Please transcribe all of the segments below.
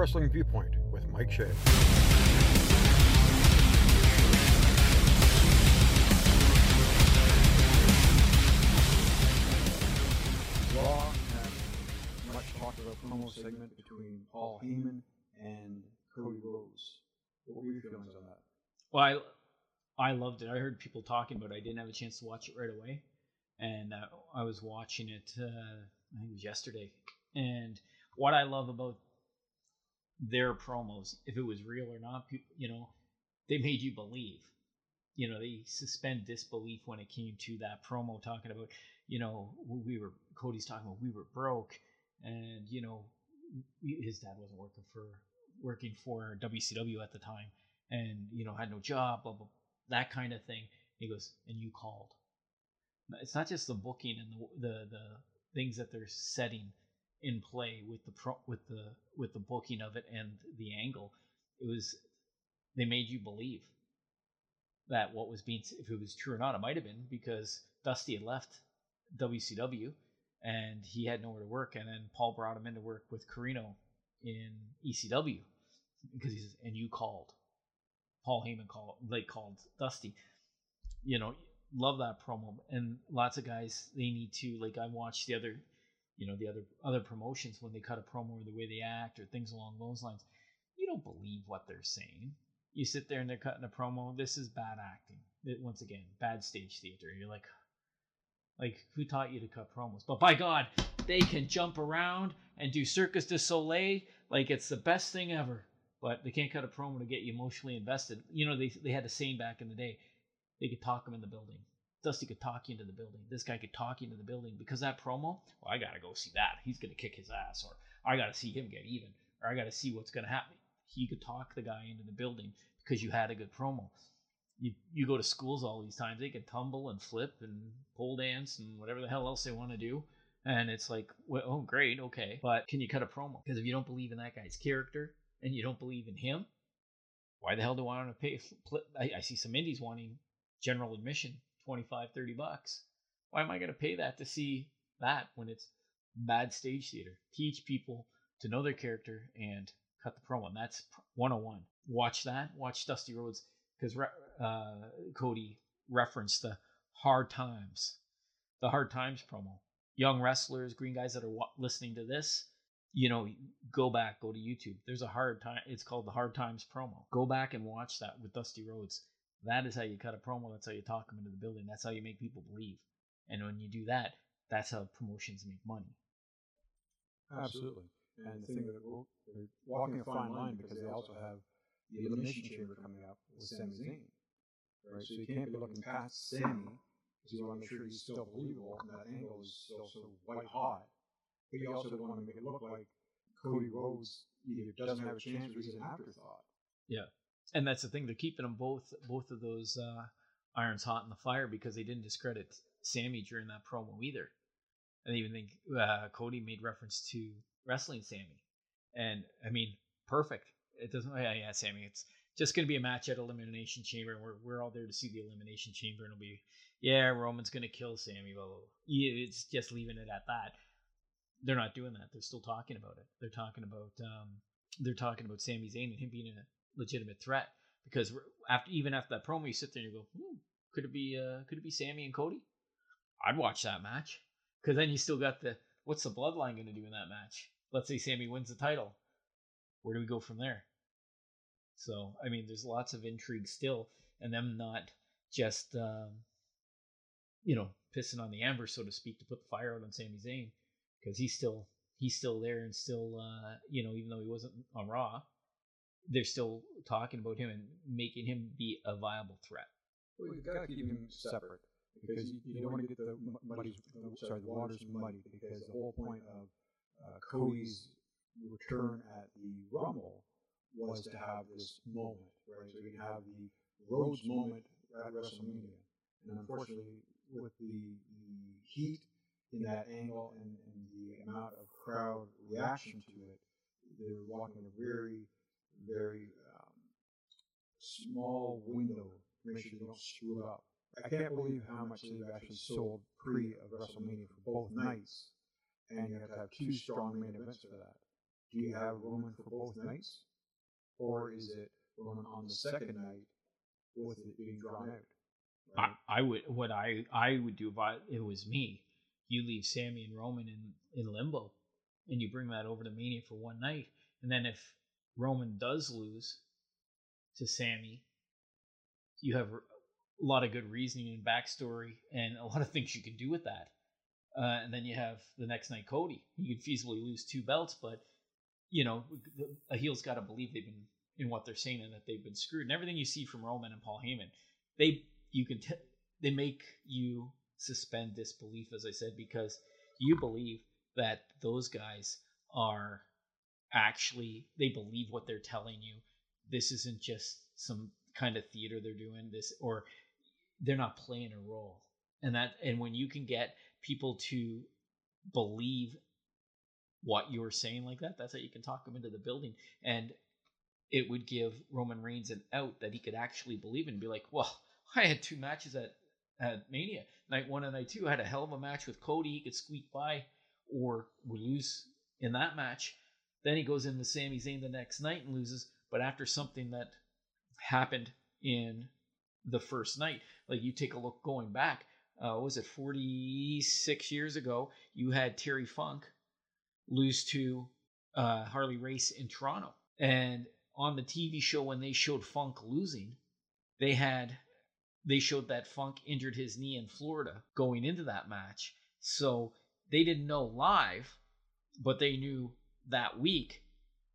Wrestling Viewpoint with Mike Shea. Raw had much talk about promo segment between Paul Heyman and Cody Rhodes. What were your feelings on that? Well, I, I loved it. I heard people talking about it. I didn't have a chance to watch it right away. And uh, I was watching it, uh, I think it was yesterday. And what I love about their promos, if it was real or not, people, you know, they made you believe. You know, they suspend disbelief when it came to that promo talking about, you know, we were Cody's talking about we were broke, and you know, his dad wasn't working for working for WCW at the time, and you know had no job, blah blah, that kind of thing. He goes, and you called. It's not just the booking and the the, the things that they're setting in play with the pro, with the with the booking of it and the angle. It was they made you believe that what was being if it was true or not. It might have been because Dusty had left WCW and he had nowhere to work, and then Paul brought him in to work with Corino in ECW because he says, and you called. Paul Heyman called, like called Dusty. You know, love that promo, and lots of guys they need to like. I watched the other, you know, the other other promotions when they cut a promo or the way they act or things along those lines. You don't believe what they're saying. You sit there and they're cutting a promo. This is bad acting. Once again, bad stage theater. You're like, like, who taught you to cut promos? But by God, they can jump around and do Circus du Soleil like it's the best thing ever. But they can't cut a promo to get you emotionally invested. You know, they, they had a saying back in the day they could talk them in the building. Dusty could talk you into the building. This guy could talk you into the building. Because that promo, well, I got to go see that. He's going to kick his ass, or I got to see him get even, or I got to see what's going to happen. He could talk the guy into the building because you had a good promo. You you go to schools all these times they can tumble and flip and pole dance and whatever the hell else they want to do. And it's like well, oh great okay. But can you cut a promo? Because if you don't believe in that guy's character and you don't believe in him why the hell do i want to pay I, I see some indies wanting general admission 25 30 bucks why am i going to pay that to see that when it's bad stage theater teach people to know their character and cut the promo and that's 101 watch that watch dusty rhodes because uh, Cody referenced the hard times, the hard times promo. Young wrestlers, green guys that are wa- listening to this, you know, go back, go to YouTube. There's a hard time. It's called the Hard Times promo. Go back and watch that with Dusty Rhodes. That is how you cut a promo. That's how you talk them into the building. That's how you make people believe. And when you do that, that's how promotions make money. Absolutely. And the thing that they're walking a fine line because they also have the Elimination Chamber coming up with Sami Zayn right? So you can't be looking past Sami because you want to make sure he's still believable and that angle is still so white hot. But you also don't want to make it look like Cody Rhodes either doesn't have a chance or he's an afterthought. Yeah, and that's the thing. They're keeping them both both of those uh, irons hot in the fire because they didn't discredit Sami during that promo either. And even think uh, Cody made reference to wrestling Sami, and I mean, perfect. It doesn't. Yeah, yeah, Sami. It's just going to be a match at Elimination Chamber, and we're, we're all there to see the Elimination Chamber, and it'll be, yeah, Roman's going to kill Sami. Blah, blah, blah. It's just leaving it at that. They're not doing that. They're still talking about it. They're talking about um, they're talking about Sami Zayn and him being a legitimate threat because after even after that promo, you sit there and you go, hmm, could it be uh, could it be Sami and Cody? I'd watch that match because then you still got the what's the bloodline going to do in that match? Let's say Sami wins the title. Where do we go from there? So I mean, there's lots of intrigue still, and them not just um, you know pissing on the amber, so to speak, to put the fire out on Sami Zayn because he's still he's still there and still uh, you know even though he wasn't on Raw, they're still talking about him and making him be a viable threat. Well, you got to keep him separate because you, you don't want to get the muddies, sorry, the waters muddy because the whole point of uh, Cody's return at the Rumble was to have this moment, right? So we can have the Rhodes moment at WrestleMania. And unfortunately, with the, the heat in that angle and, and the amount of crowd reaction to it, they're walking a very, very um, small window to make sure they don't screw up. I can't believe how much they've actually sold pre of WrestleMania for both nights, and you have to have two strong main events for that. do you have Roman for both nights, or is it Roman on the second night with it being drawn out? I, I would what I I would do if I, it was me. You leave Sami and Roman in in limbo, and you bring that over to Mania for one night, and then if Roman does lose to Sami, you have a lot of good reasoning and backstory, and a lot of things you can do with that. Uh, and then you have the next night Cody. You could feasibly lose two belts, but you know a heel's got to believe they've been in what they're saying and that they've been screwed. And everything you see from Roman and Paul Heyman, they you can t- they make you suspend disbelief, as I said, because you believe that those guys are actually they believe what they're telling you. This isn't just some kind of theater they're doing this, or they're not playing a role. And that and when you can get people to believe what you're saying like that, that's how you can talk them into the building. And it would give Roman Reigns an out that he could actually believe in and be like, well, I had two matches at, at Mania. Night one and night two, I had a hell of a match with Cody. He could squeak by or lose in that match. Then he goes into Sami Zayn the next night and loses. But after something that happened in the first night, like you take a look going back, uh, was it 46 years ago? You had Terry Funk lose to uh, Harley Race in Toronto. And on the TV show, when they showed Funk losing, they had they showed that Funk injured his knee in Florida going into that match. So they didn't know live, but they knew that week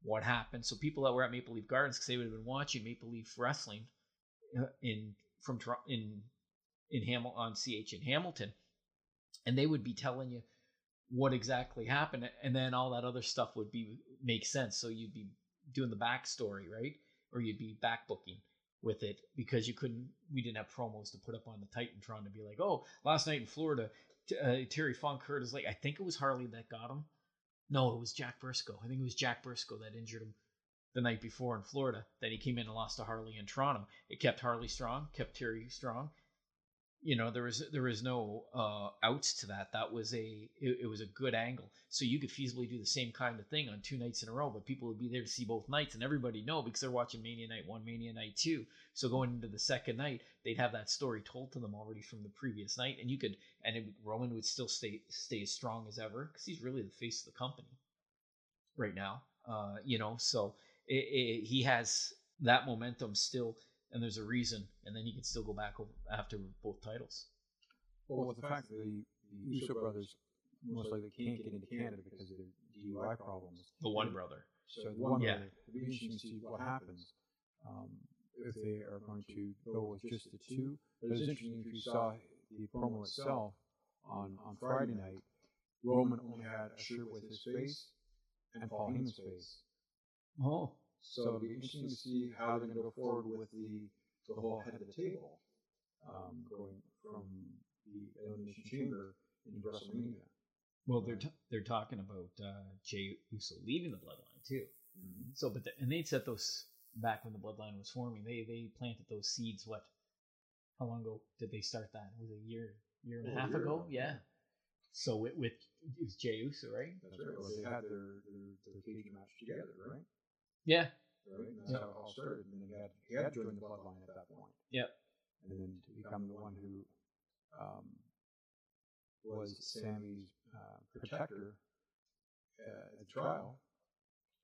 what happened. So people that were at Maple Leaf Gardens, because they would have been watching Maple Leaf wrestling uh, in from in in Hamil on CH in Hamilton, and they would be telling you what exactly happened, and then all that other stuff would be make sense. So you'd be doing the backstory, right? Or you'd be backbooking with it because you couldn't. We didn't have promos to put up on the Titantron to be like, oh, last night in Florida, uh, Terry Funk hurt his leg. I think it was Harley that got him. No, it was Jack Briscoe. I think it was Jack Briscoe that injured him the night before in Florida. Then he came in and lost to Harley in Toronto. It kept Harley strong, kept Terry strong, you know there was there was no uh, outs to that. That was a it, it, was a good angle. So you could feasibly do the same kind of thing on two nights in a row, but people would be there to see both nights, and everybody know because they're watching Mania Night One, Mania Night Two. So going into the second night, they'd have that story told to them already from the previous night, and you could and it, Roman would still stay stay as strong as ever because he's really the face of the company right now. Uh, you know, so it, he has that momentum still and there's a reason, and then you can still go back after both titles. Well, with the fact that the, the Uso brothers most likely can't get into Canada because of their DUI problems. The one brother. So the one yeah. brother, it'll be interesting to see what happens um, if they are going to go with just the two. But it's interesting if you saw the promo itself on, on Friday night, Roman only had a shirt with his face and Paul Heyman's face. Oh. So it'll be interesting to see how they're going to go forward with the the whole head of the table, um, going from the Elimination Chamber into WrestleMania. Well, they're t- they're talking about uh, Jey Uso leaving the Bloodline too. Mm-hmm. So, but the, and they set those back when the Bloodline was forming. They they planted those seeds. What? How long ago did they start that? It was a year year and a half year ago. Yeah. So with, with it was Jey Uso, right? That's right. Well, they had their, their, their cage match together, right? Yeah. Right? And that's yep. how it all started. And then he had, he had joined the bloodline at that point. Yep. And then to become the one who um, was Sami's uh, protector uh, at trial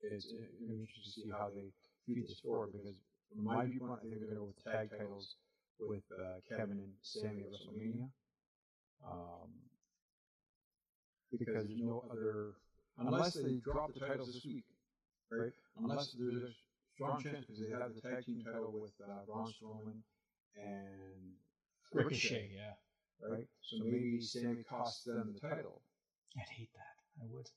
is going to be interesting to see how they feed this forward because from my viewpoint, I think they're going to go with tag titles with uh, Kevin and Sami at WrestleMania. Um, because there's no other, unless they drop the titles this week, right? Unless there's a strong chance because they have the tag team title with uh, Braun Strowman and Ricochet, yeah. Right? So maybe Sami costs them the title. I'd hate that. I would.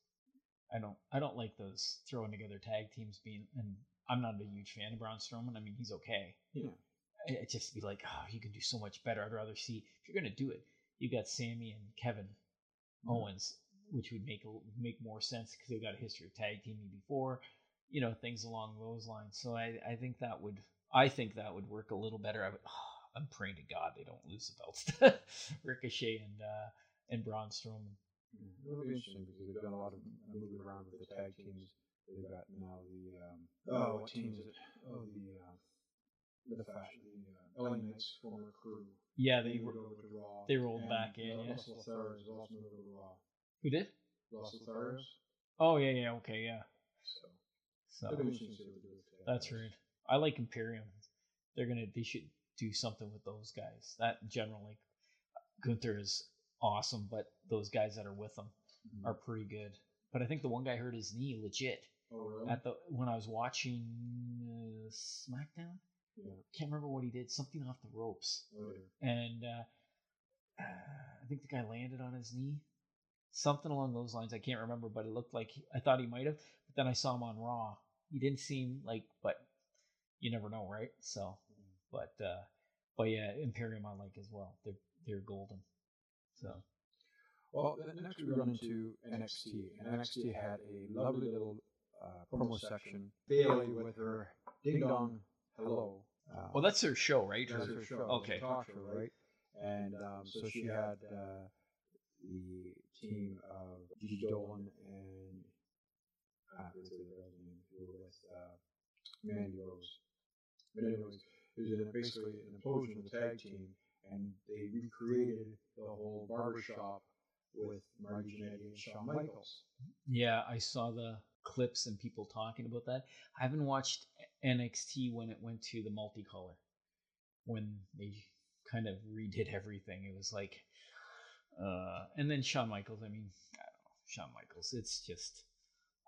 I don't. I don't like those throwing together tag teams being. And I'm not a huge fan of Braun Strowman. I mean, he's okay. Yeah. It just be like, oh, you can do so much better. I'd rather see if you're gonna do it. You got Sami and Kevin mm-hmm. Owens, which would make make more sense because they've got a history of tag teaming before you know things along those lines. So I, I think that would I think that would work a little better. I would, oh, I'm praying to God they don't lose the belts to Ricochet and uh, and Braun Strowman. Mm-hmm. It'll be interesting because they've done a lot of moving around with the tag teams They've got now the um, oh, what team is it? Oh, the uh, the fashion, the uh, LA Knights former crew. Yeah, they moved were. over to Raw. they rolled and, back in, uh, yeah. Los Lotharios is also moved over to Raw. Who did? Los Lotharios. Oh yeah, yeah, okay, yeah. So So it'll be interesting to see what they do with that. that's rude. I like Imperium. They're gonna. They should do something with those guys. That general, like Gunther is awesome, but those guys that are with him Mhm. are pretty good. But I think the one guy hurt his knee legit Oh really? at the when I was watching uh, SmackDown. yeah. Can't remember what he did. Something off the ropes. Oh, and uh, I think the guy landed on his knee, something along those lines. I can't remember, but it looked like I thought he might have. But then I saw him on Raw. He didn't seem like, but you never know, right? So, but uh, but yeah, Imperium I like as well. They're they're golden. So Well, then next we run into NXT, and NXT had a lovely little uh, promo section. Bayley with her ding dong hello. Uh, well, that's their show, right? that's Or- her show. Okay. talk show, right? And um, so she had uh, the team of Gigi Dolan and I forget the girl's name who were with uh, Mandy Rose. But anyways, it was basically an implosion of the tag team, and they recreated the whole barbershop with Marty Jannetty and Shawn Michaels. Yeah, I saw the clips and people talking about that. I haven't watched NXT when it went to the multicolor. When they kind of redid everything. It was like uh and then Shawn Michaels, I mean, I don't know, Shawn Michaels. It's just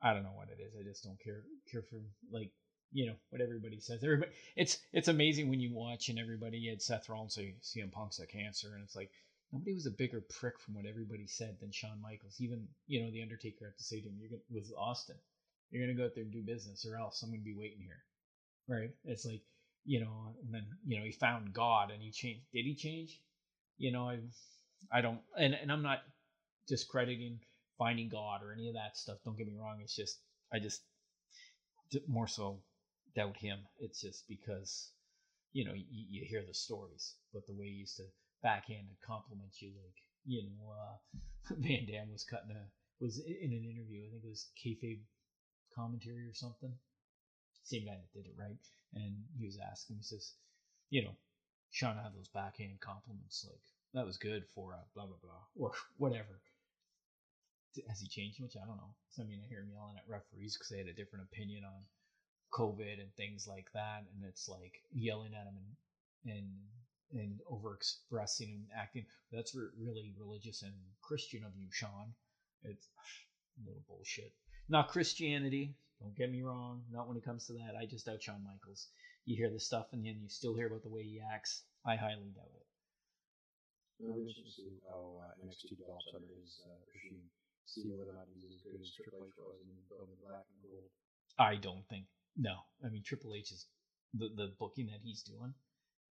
I don't know what it is. I just don't care care for like you know what everybody says. Everybody, it's it's amazing when you watch and everybody had Seth Rollins say CM Punk's a cancer, and it's like nobody was a bigger prick from what everybody said than Shawn Michaels. Even you know the Undertaker had to say to him, "You're gonna with Austin, you're gonna go out there and do business, or else I'm gonna be waiting here." Right? It's like you know, and then you know he found God and he changed. Did he change? You know, I I don't, and and I'm not discrediting finding God or any of that stuff. Don't get me wrong. It's just I just more so doubt him. It's just because you know you, you hear the stories, but the way he used to backhand and compliment you, like you know, uh, Van Dam was cutting a was in an interview. I think it was kayfabe commentary or something. Same guy that did it, right? And he was asking, he says, you know, Shawn had those backhand compliments, like that was good for uh, blah blah blah or whatever. Has he changed much? I don't know. I mean, I hear him yelling at referees because they had a different opinion on COVID and things like that, and it's like yelling at him and and and over expressing and acting. That's re- really religious and Christian of you, Shawn. It's a little bullshit. Not Christianity. Don't get me wrong. Not when it comes to that. I just doubt Shawn Michaels. You hear the stuff and then you still hear about the way he acts. I highly doubt it. It'll be interesting to see how uh, NXT develops under his uh, regime. See whether or not he's as good as Triple H was in building black and gold. I don't think. No, I mean Triple H is the the booking that he's doing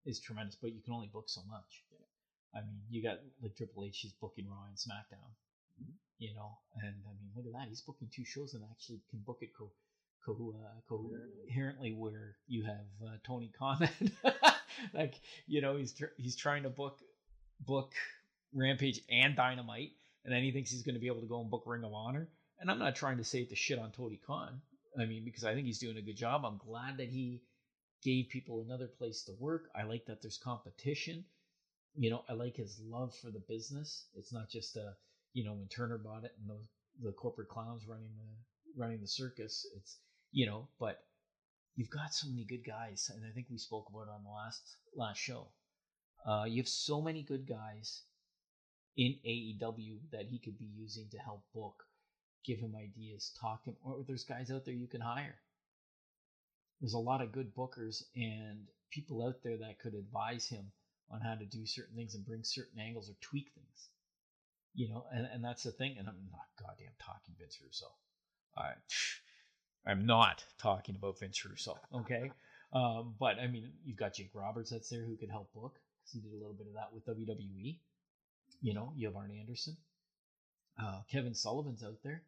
is tremendous, but you can only book so much. I mean, you got like Triple H, he's booking Raw and SmackDown, Mhm. you know, and I mean, look at that, he's booking two shows and actually can book it co co uh, coherently where you have uh, Tony Khan, like you know, he's tr- he's trying to book book Rampage and Dynamite, and then he thinks he's going to be able to go and book Ring of Honor. And I'm not trying to say it to shit on Tony Khan. I mean, because I think he's doing a good job. I'm glad that he gave people another place to work. I like that there's competition. You know, I like his love for the business. It's not just a, you know, when Turner bought it and those the corporate clowns running the running the circus. It's you know, but you've got so many good guys, and I think we spoke about on the last last show. Uh, you have so many good guys in AEW that he could be using to help book, give him ideas, talk him, or there's guys out there you can hire. There's a lot of good bookers and people out there that could advise him on how to do certain things and bring certain angles or tweak things. You know, and, and that's the thing. And I'm not goddamn talking Vince Russo. I, I'm not talking about Vince Russo. Okay. Um, but I mean, you've got Jake Roberts that's there who could help book because he did a little bit of that with WWE. You know, you have Arn Anderson. Uh, Kevin Sullivan's out there.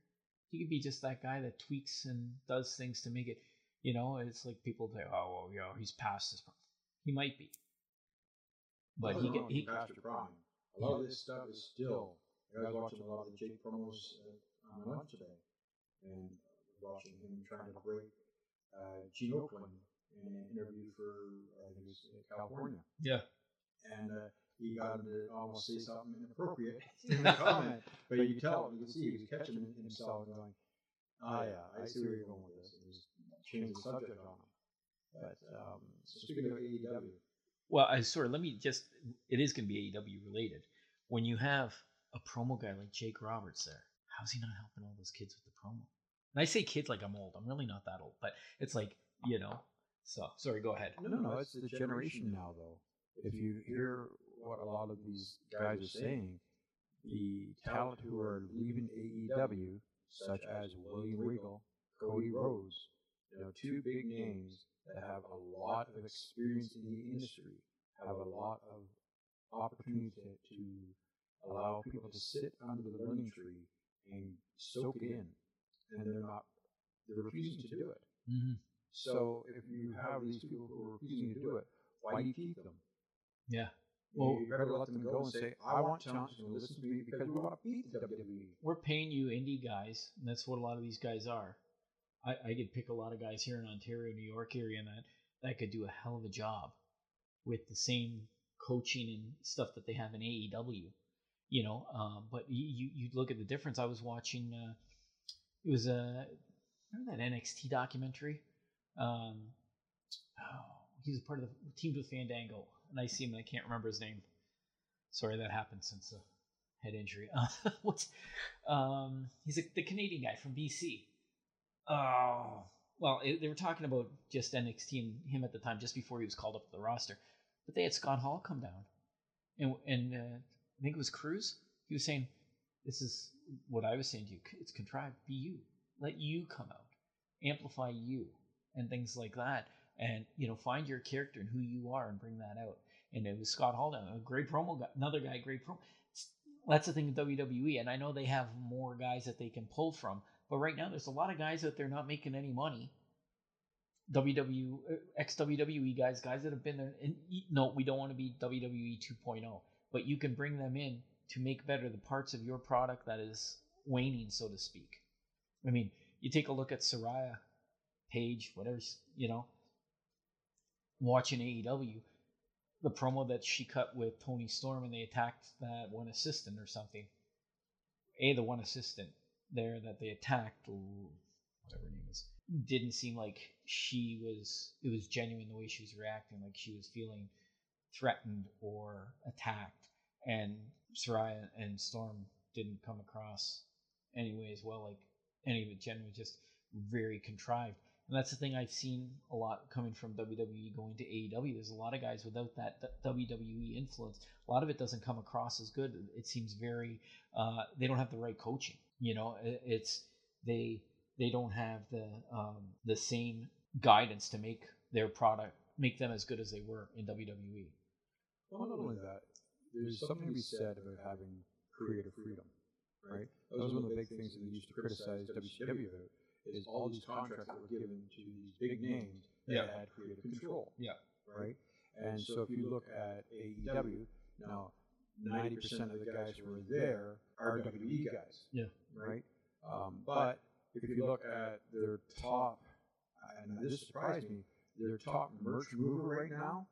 He could be just that guy that tweaks and does things to make it. You know, it's like people say, "Oh, well, you know, he's past his prime." He might be, but he can. could. wrong He, past your prime. A lot of this stuff is still. I was watching a lot of the Jake promos uh, on my lunch today, and watching him trying to break uh, Gene Okerlund in an interview for I think it was California, Yeah. and uh, he got him to almost say something inappropriate in the comment, but you could tell, you could see he was catching himself and going, "Ah, yeah, I see where you're going with this," and just change the subject on him. But um, so speaking of AEW, Well, I sorry. Let me just. It is going to be AEW related. When you have a promo guy like Jake Roberts there, how's he not helping all those kids with the promo? And I say kids like I'm old. I'm really not that old, but it's like you know. So sorry. Go ahead. no, no, it's the generation now though. If you hear what a lot of these guys are saying, the talent who are leaving AEW, such as William Regal, Cody Rhodes, you know, two big names that have a lot of experience in the industry, have a lot of opportunity to, to allow people to sit under the learning tree and soak it in, and they're not, they're refusing to do it. Mm-hmm. So if you have these people who are refusing to do it, why do you keep them? Yeah. Well, Well- you better let them go and say, "I want talent to listen to me because we want to beat the E." WWE." We're paying you indie guys, and that's what a lot of these guys are. I, I could pick a lot of guys here in Ontario, New York area, and that that could do a hell of a job with the same coaching and stuff that they have in AEW. You know, um, but you, you you look at the difference. I was watching. Uh, it was a remember that NXT documentary. Um, oh, he's a part of the teamed with Fandango, and I see him. and I can't remember his name. Sorry, that happened since the head injury. Uh, what's um? He's a, the Canadian guy from BC. Oh, well, it, they were talking about just NXT and him at the time, just before he was called up to the roster. But they had Scott Hall come down, and and uh, I think it was Cruz. He was saying, "This is what I was saying to you. It's contrived. Be you. Let you come out, amplify you, and things like that. And you know, find your character and who you are, and bring that out." And it was Scott Hall a great promo guy, another guy, great promo. That's the thing with WWE, and I know they have more guys that they can pull from, but right now there's a lot of guys that they're not making any money. WW ex uh, WWE guys, guys that have been there. And no, we don't want to be WWE 2.0, but you can bring them in to make better the parts of your product that is waning, so to speak. I mean, you take a look at Saraya, Paige, whatever you know. Watching AEW, the promo that she cut with Toni Storm and they attacked that one assistant or something. A the one assistant there that they attacked, whatever her name is, didn't seem like she was. It was genuine the way she was reacting, like she was feeling threatened or attacked. And Saraya and Storm didn't come across anyway as well, like any of it genuinely just very contrived. And that's the thing I've seen a lot coming from WWE going to AEW. There's a lot of guys without that WWE influence. A lot of it doesn't come across as good. It seems very. Uh, they don't have the right coaching. You know, it's they they don't have the um, the same guidance to make their product make them as good as they were in. WWE. Well, not only that, there's something to be said about having creative freedom, right? That was one of the big things that they used to criticize WCW about, is all these contracts that were given to these big names that Yeah. had creative control, Yeah. right? And so if you look at AEW, now 90% of the guys who are there are WWE guys, Yeah. right? Um, but if you look at their top, and this surprised me, their top merch mover right now,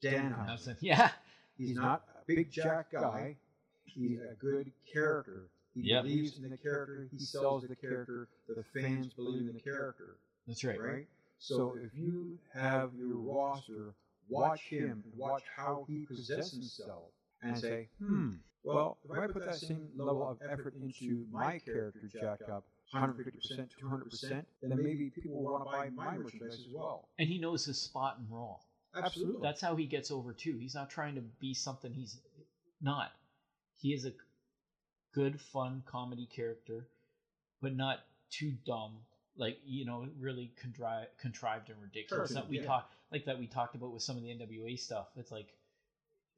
Danhausen. That's it. Yeah. He's not a big jack guy. He's a good character. He Yep. believes in the character. He sells the character. The fans believe in the character, That's right. right? So if you have your roster, watch him watch how he presents himself, and say, hmm, well, if I put that same level of effort into my character, Jack Up, 150%, 200%, then maybe people will want to buy my merchandise as well. And he knows his spot and role. Absolutely. That's how he gets over too. He's not trying to be something he's not. He is a good, fun comedy character, but not too dumb. Like you know, really contri- contrived and ridiculous. Cartoon, That we yeah. talk like that we talked about with some of the NWA stuff. It's like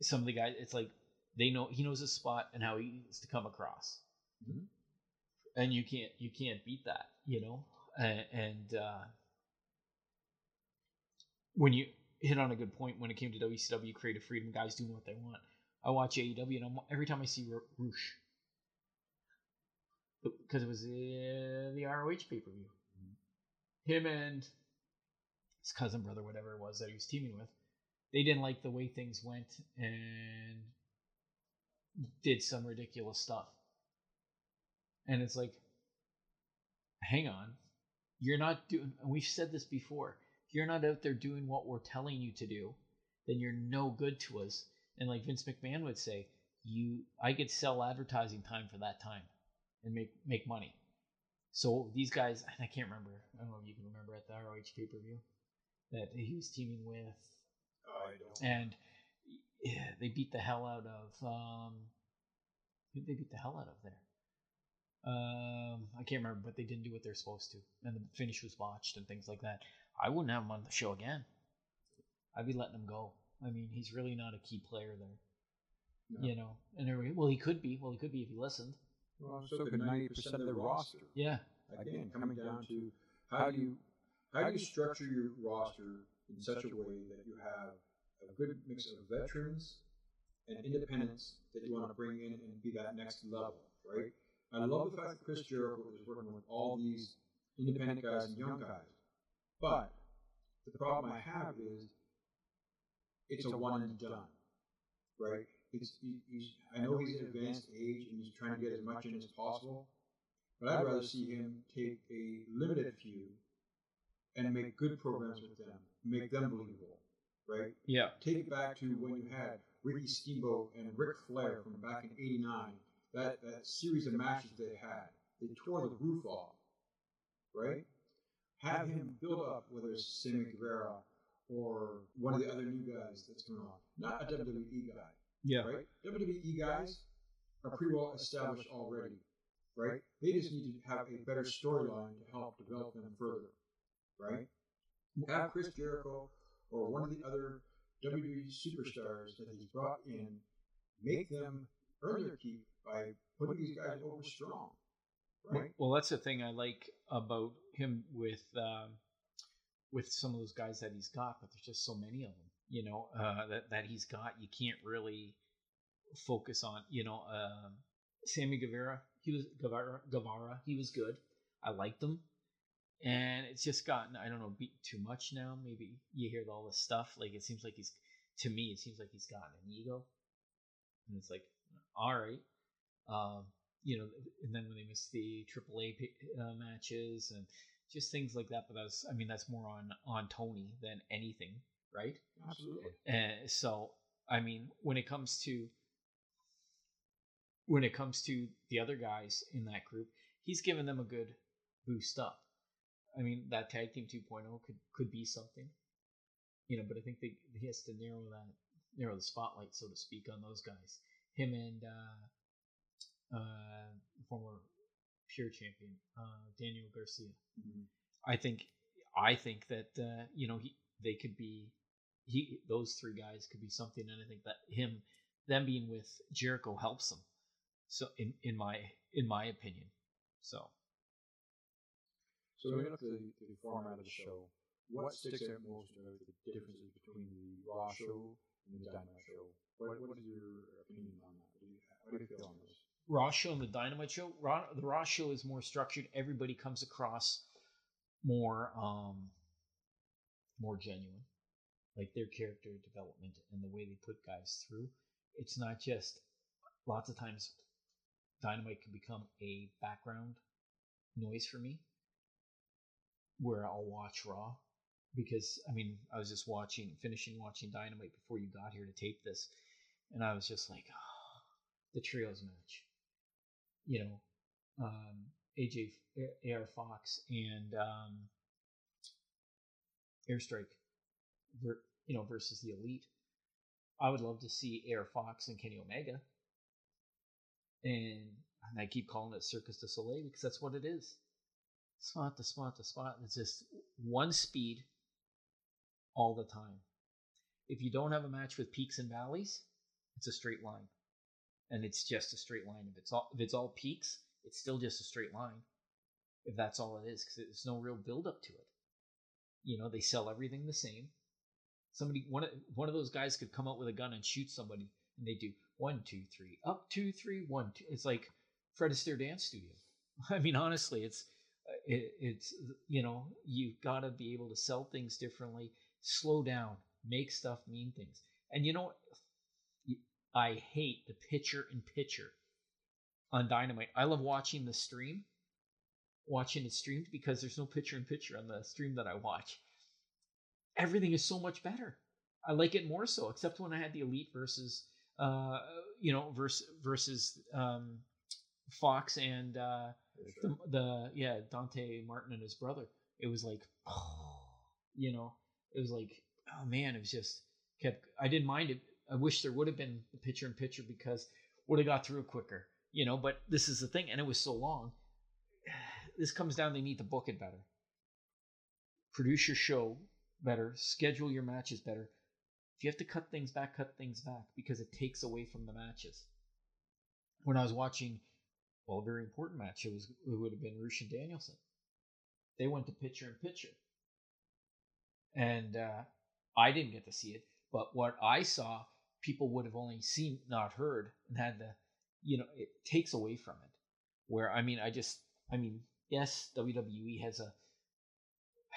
some of the guys. It's like they know he knows his spot and how he needs to come across, Mhm. and you can't you can't beat that. You know, and, and uh, when you hit on a good point when it came to WCW creative freedom, guys doing what they want. I watch AEW and I'm, every time I see Roosh, because it was the, the ROH pay per view. Him and his cousin, brother, whatever it was that he was teaming with, they didn't like the way things went and did some ridiculous stuff. And it's like, hang on, you're not doing. We've said this before. If you're not out there doing what we're telling you to do, then you're no good to us. And like Vince McMahon would say, you, I could sell advertising time for that time and make make money. So these guys, I can't remember. I don't know if you can remember at the ROH pay per view that he was teaming with, Oh, I don't. and yeah, they beat the hell out of. Um, who they beat the hell out of there? Um, I can't remember, but they didn't do what they're supposed to, and the finish was botched and things like that. I wouldn't have him on the show again. I'd be letting him go. I mean, he's really not a key player there, No. you know. And everybody, well, he could be. Well, he could be if he listened. Well, so could ninety percent of the roster. Yeah, Again, coming down to how do you how do you structure your roster in such a way that you have a good mix of veterans and independents that you want to bring in and be that next level, right? I love the fact that Chris Jericho is working with all these independent guys and young guys, but the problem I have is it's a one and done, right? It's he, he's I know he's at advanced age and he's trying to get as much in as possible, but I'd rather see him take a limited few and make good programs with them, make them believable, right? yeah, Take it back to when you had Ricky Steamboat and Ric Flair from back in '89. That that series of matches they had, they tore the roof off, right? Have him build up, whether it's Sammy Guevara or one of the other new guys that's coming on, not a WWE guy yeah, right? WWE guys are pretty well established already, right? They just need to have a better storyline to help develop them further, right? Have Chris Jericho or one of the other WWE superstars that he's brought in make them earn their keep by putting these guys over strong, right? Well, that's the thing I like about him with um, with some of those guys that he's got, but there's just so many of them, you know, uh, that that he's got. You can't really focus on, you know, um Sammy Guevara. He was Guevara. Guevara. He was good. I liked him, and it's just gotten I don't know beat too much now. Maybe you hear all this stuff. Like it seems like he's to me, it seems like he's gotten an ego, and it's like, all right. Um, you know, and then when they miss the AAA uh, matches and just things like that. But that's, I mean, that's more on on Tony than anything, right? Absolutely. And so, I mean, when it comes to when it comes to the other guys in that group, he's given them a good boost up. I mean, that tag team 2.0 could could be something, you know. But I think they, he has to narrow that narrow the spotlight, so to speak, on those guys. Him and uh, uh, former pure champion uh, Daniel Garcia. Mhm. I think I think that uh, you know he they could be he those three guys could be something, and I think that him them being with Jericho helps them. So in in my in my opinion, so So looking at the, the format of the show, what sticks out most about the differences between the Raw show and the Dynamite show? What, what is your opinion on that? What do you, how do you feel on this? Raw show and the Dynamite show. Raw, the Raw show is more structured. Everybody comes across more um more genuine, like their character development and the way they put guys through. It's not just lots of times Dynamite can become a background noise for me, where I'll watch Raw because I mean I was just watching, finishing watching Dynamite before you got here to tape this, and I was just like, the trios match you know, um, AJ AR Fox and um, Airstrike, you know, versus the Elite. I would love to see AR Fox and Kenny Omega, and, and I keep calling it Circus du Soleil because that's what it is. Spot to spot to spot. It's just one speed all the time. If you don't have a match with peaks and valleys, it's a straight line and it's just a straight line. If it's all if it's all peaks, it's still just a straight line. If that's all it is, because there's no real build up to it. You know, they sell everything the same. Somebody one of one of those guys could come out with a gun and shoot somebody, and they do one, two, three, up, two, three, one, two. It's like Fred Astaire Dance Studio. I mean, honestly, it's uh, it, it's you know you've got to be able to sell things differently, slow down, make stuff mean things, and you know I hate the picture in picture on Dynamite. I love watching the stream, watching it streamed because there's no picture in picture on the stream that I watch. Everything is so much better. I like it more so, except when I had the Elite versus, uh, you know, versus versus um, Fox and uh, the, the yeah Dante Martin and his brother. It was like, you know, it was like, oh man, it was just kept. I didn't mind it. I wish there would have been the picture in picture because would have got through it quicker, you know. But this is the thing, and it was so long. This comes down. They need to book it better, produce your show better, schedule your matches better. If you have to cut things back, cut things back because it takes away from the matches. When I was watching, well, a very important match, it was it would have been Rush and Danielson. They went to picture and picture, and uh, I didn't get to see it. But what I saw, people would have only seen, not heard, and had the, you know, it takes away from it. Where I mean, I just, I mean, yes, WWE has a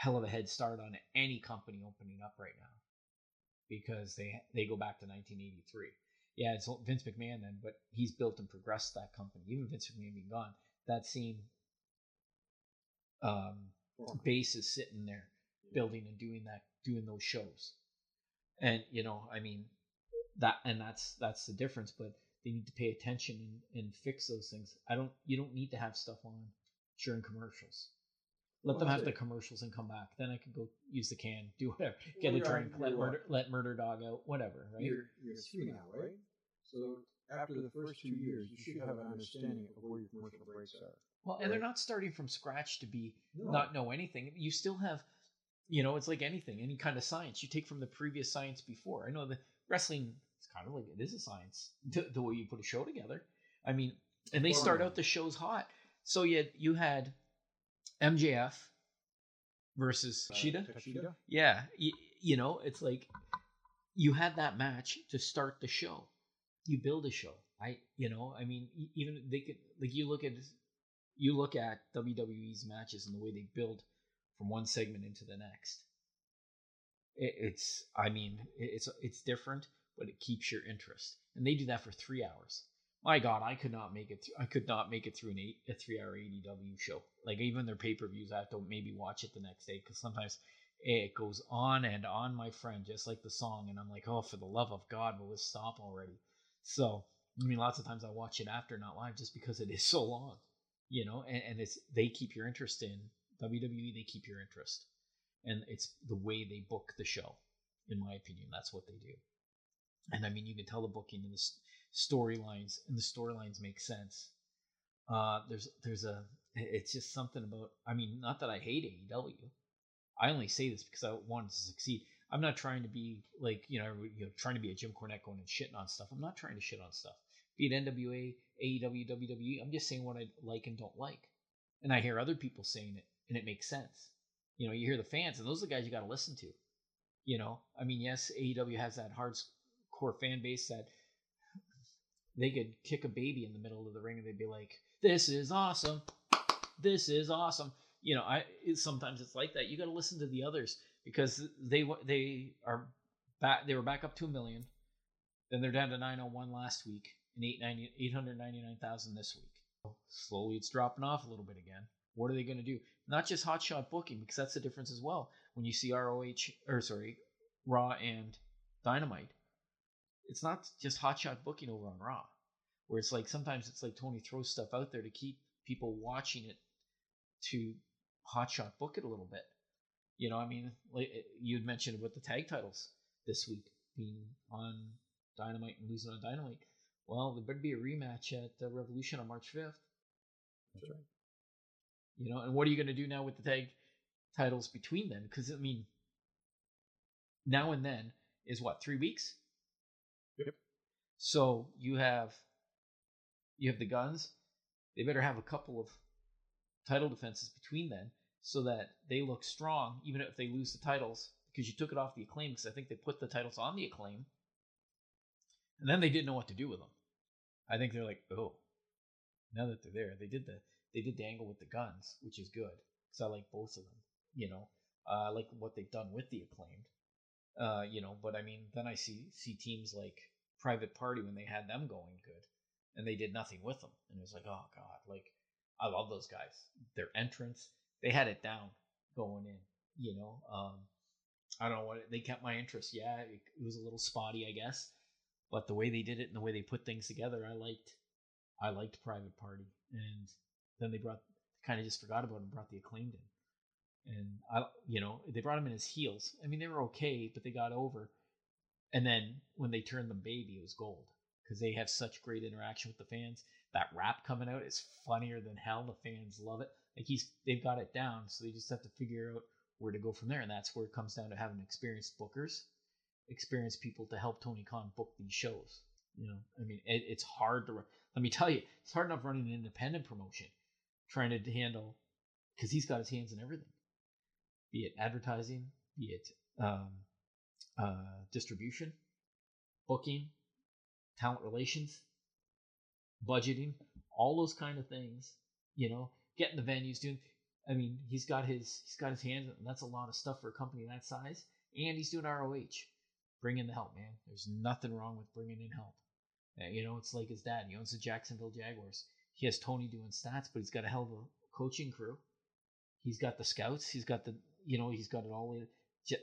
hell of a head start on any company opening up right now because they they go back to 1983. Yeah, it's Vince McMahon then, but he's built and progressed that company. Even Vince McMahon being gone, that same um, base is sitting there, building and doing that, doing those shows. And you know, I mean, that and that's that's the difference. But they need to pay attention and, and fix those things. I don't. You don't need to have stuff on during commercials. Let them have the commercials and come back. Then I can go use the can, do whatever, get Well, a you're- drink, let you're murder, let murder dog out, whatever. Right? You're, you're three now, right? So after the first two years, you should have an understanding of where your commercial breaks are. Well, and they're not starting from scratch to be No. not know anything. You still have, you know, it's like anything, any kind of science. You take from the previous science before. I know the wrestling is kind of like it is a science. The, the way you put a show together. I mean, and they start out the shows hot. So you had, you had MJF versus Uh, Shida. Takeshita? Yeah, you, you know, it's like you had that match to start the show. You build a show. I, you know, I mean, even they could like you look at you look at WWE's matches and the way they build from one segment into the next. It, it's, I mean, it- it's it's different, but it keeps your interest, and they do that for three hours. My God, I could not make it. Th- I could not make it through an eight, a three-hour AEW show. Like even their pay-per-views, I have to maybe watch it the next day because sometimes it goes on and on, my friend, just like the song. And I'm like, oh, for the love of God, will this stop already? So, I mean, lots of times I watch it after, not live, just because it is so long, you know. And, and it's they keep your interest in WWE. They keep your interest, and it's the way they book the show. In my opinion, that's what they do. And I mean, you can tell the booking and the s- storylines, and the storylines make sense. Uh, there's there's a it's just something about. I mean, not that I hate AEW. I only say this because I want to succeed. I'm not trying to be like you know, you know, trying to be a Jim Cornette going and shitting on stuff. I'm not trying to shit on stuff. Be it NWA, AEW, WWE. I'm just saying what I like and don't like. And I hear other people saying it, and it makes sense. You know, you hear the fans, and those are the guys you got to listen to. You know, I mean, yes, AEW has that hardcore fan base that they could kick a baby in the middle of the ring and they'd be like, "This is awesome, this is awesome." You know, I sometimes it's like that. You got to listen to the others because they they are back. They were back up to a million, then they're down to 901 last week and 890 899,000 this week. Slowly, it's dropping off a little bit again. What are they going to do? Not just hotshot booking because that's the difference as well. When you see ROH or sorry, Raw and Dynamite, it's not just hotshot booking over on Raw, where it's like sometimes it's like Tony throws stuff out there to keep people watching it to hotshot book it a little bit. You know, I mean, like eh, you'd mentioned about the tag titles this week being on Dynamite and losing on Dynamite. Well, there better be a rematch at uh, Revolution on March 5th. That's right. You know, and what are you going to do now with the tag titles between them? Because I mean, now and then is what three weeks. Yep. So you have you have the Gunns. They better have a couple of title defenses between then, so that they look strong, even if they lose the titles, because you took it off the acclaim. Because I think they put the titles on the acclaim, and then they didn't know what to do with them. I think they're like, oh, now that they're there, they did the They did the angle with the Gunns, which is good because I like both of them. You know, uh, I like what they've done with the acclaimed. Uh, you know, but I mean, then I see see teams like Private Party when they had them going good, and they did nothing with them, and it was like, oh god, like I love those guys. Their entrance, they had it down going in. You know, um, I don't know what they kept my interest. Yeah, it, it was a little spotty, I guess, but the way they did it and the way they put things together, I liked. I liked Private Party, and then they brought kind of just forgot about him, brought the acclaimed in, and I, you know, they brought him in as heels. I mean, they were okay, but they got over. And then when they turned them baby, it was gold because they have such great interaction with the fans. That rap coming out is funnier than hell. The fans love it. Like he's, they've got it down, so they just have to figure out where to go from there, and that's where it comes down to having experienced bookers, experienced people to help Tony Khan book these shows. You know, I mean, it, it's hard to. Let me tell you, it's hard enough running an independent promotion, trying to handle, because he's got his hands in everything, be it advertising, be it um, uh, distribution, booking, talent relations, budgeting, all those kind of things. You know, getting the venues, doing. I mean, he's got his he's got his hands, and that's a lot of stuff for a company that size. And he's doing ROH. Bring in the help, man. There's nothing wrong with bringing in help. Uh, you know, it's like his dad. He owns the Jacksonville Jaguars. He has Tony doing stats, but he's got a hell of a coaching crew. He's got the scouts. He's got the you know he's got it all. In.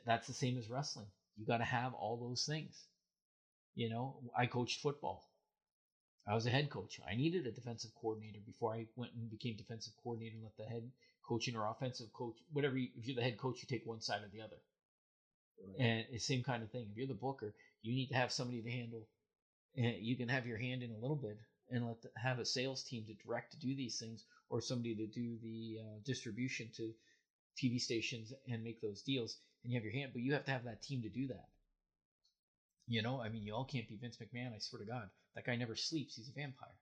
That's the same as wrestling. You got to have all those things. You know, I coached football. I was a head coach. I needed a defensive coordinator before I went and became defensive coordinator and let the head coaching or offensive coach, whatever. You, if you're the head coach, you take one side or the other. Right. And it's the same kind of thing. If you're the booker, you need to have somebody to handle. And you can have your hand in a little bit and let the, have a sales team to direct to do these things, or somebody to do the uh, distribution to TV stations and make those deals. And you have your hand, but you have to have that team to do that. You know, I mean, you all can't be Vince McMahon. I swear to God, that guy never sleeps. He's a vampire,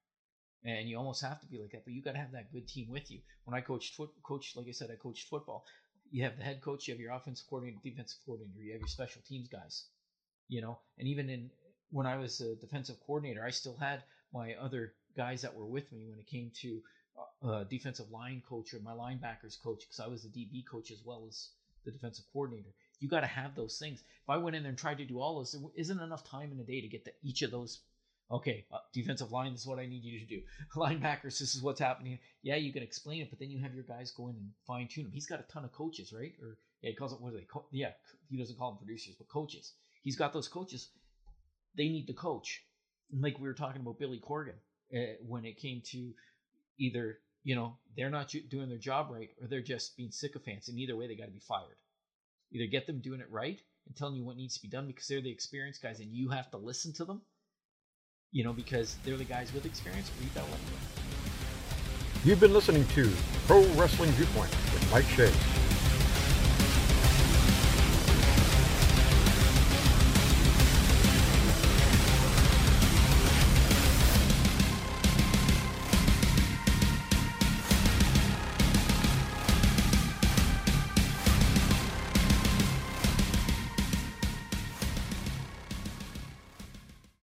and you almost have to be like that. But you got to have that good team with you. When I coached foot, coach, like I said, I coached football. You have the head coach, you have your offensive coordinator, defensive coordinator, you have your special teams guys. You know, and even in when I was a defensive coordinator, I still had my other guys that were with me when it came to uh, uh defensive line coach or my linebackers coach because I was the DB coach as well as the defensive coordinator. You got to have those things. If I went in there and tried to do all those, there isn't enough time in a day to get to each of those. Okay, uh, defensive line, this is what I need you to do. Linebackers, this is what's happening. Yeah, you can explain it, but then you have your guys go in and fine tune them. He's got a ton of coaches, right? Or yeah, he calls it what do they? call? yeah, he doesn't call them producers, but coaches. He's got those coaches. They need to coach. Like we were talking about Billy Corgan uh, when it came to either you know they're not doing their job right or they're just being sycophants, and either way they got to be fired. Either get them doing it right and telling you what needs to be done because they're the experienced guys and you have to listen to them, you know, because they're the guys with experience. You've been listening to Pro Wrestling Viewpoint with Mike Shea.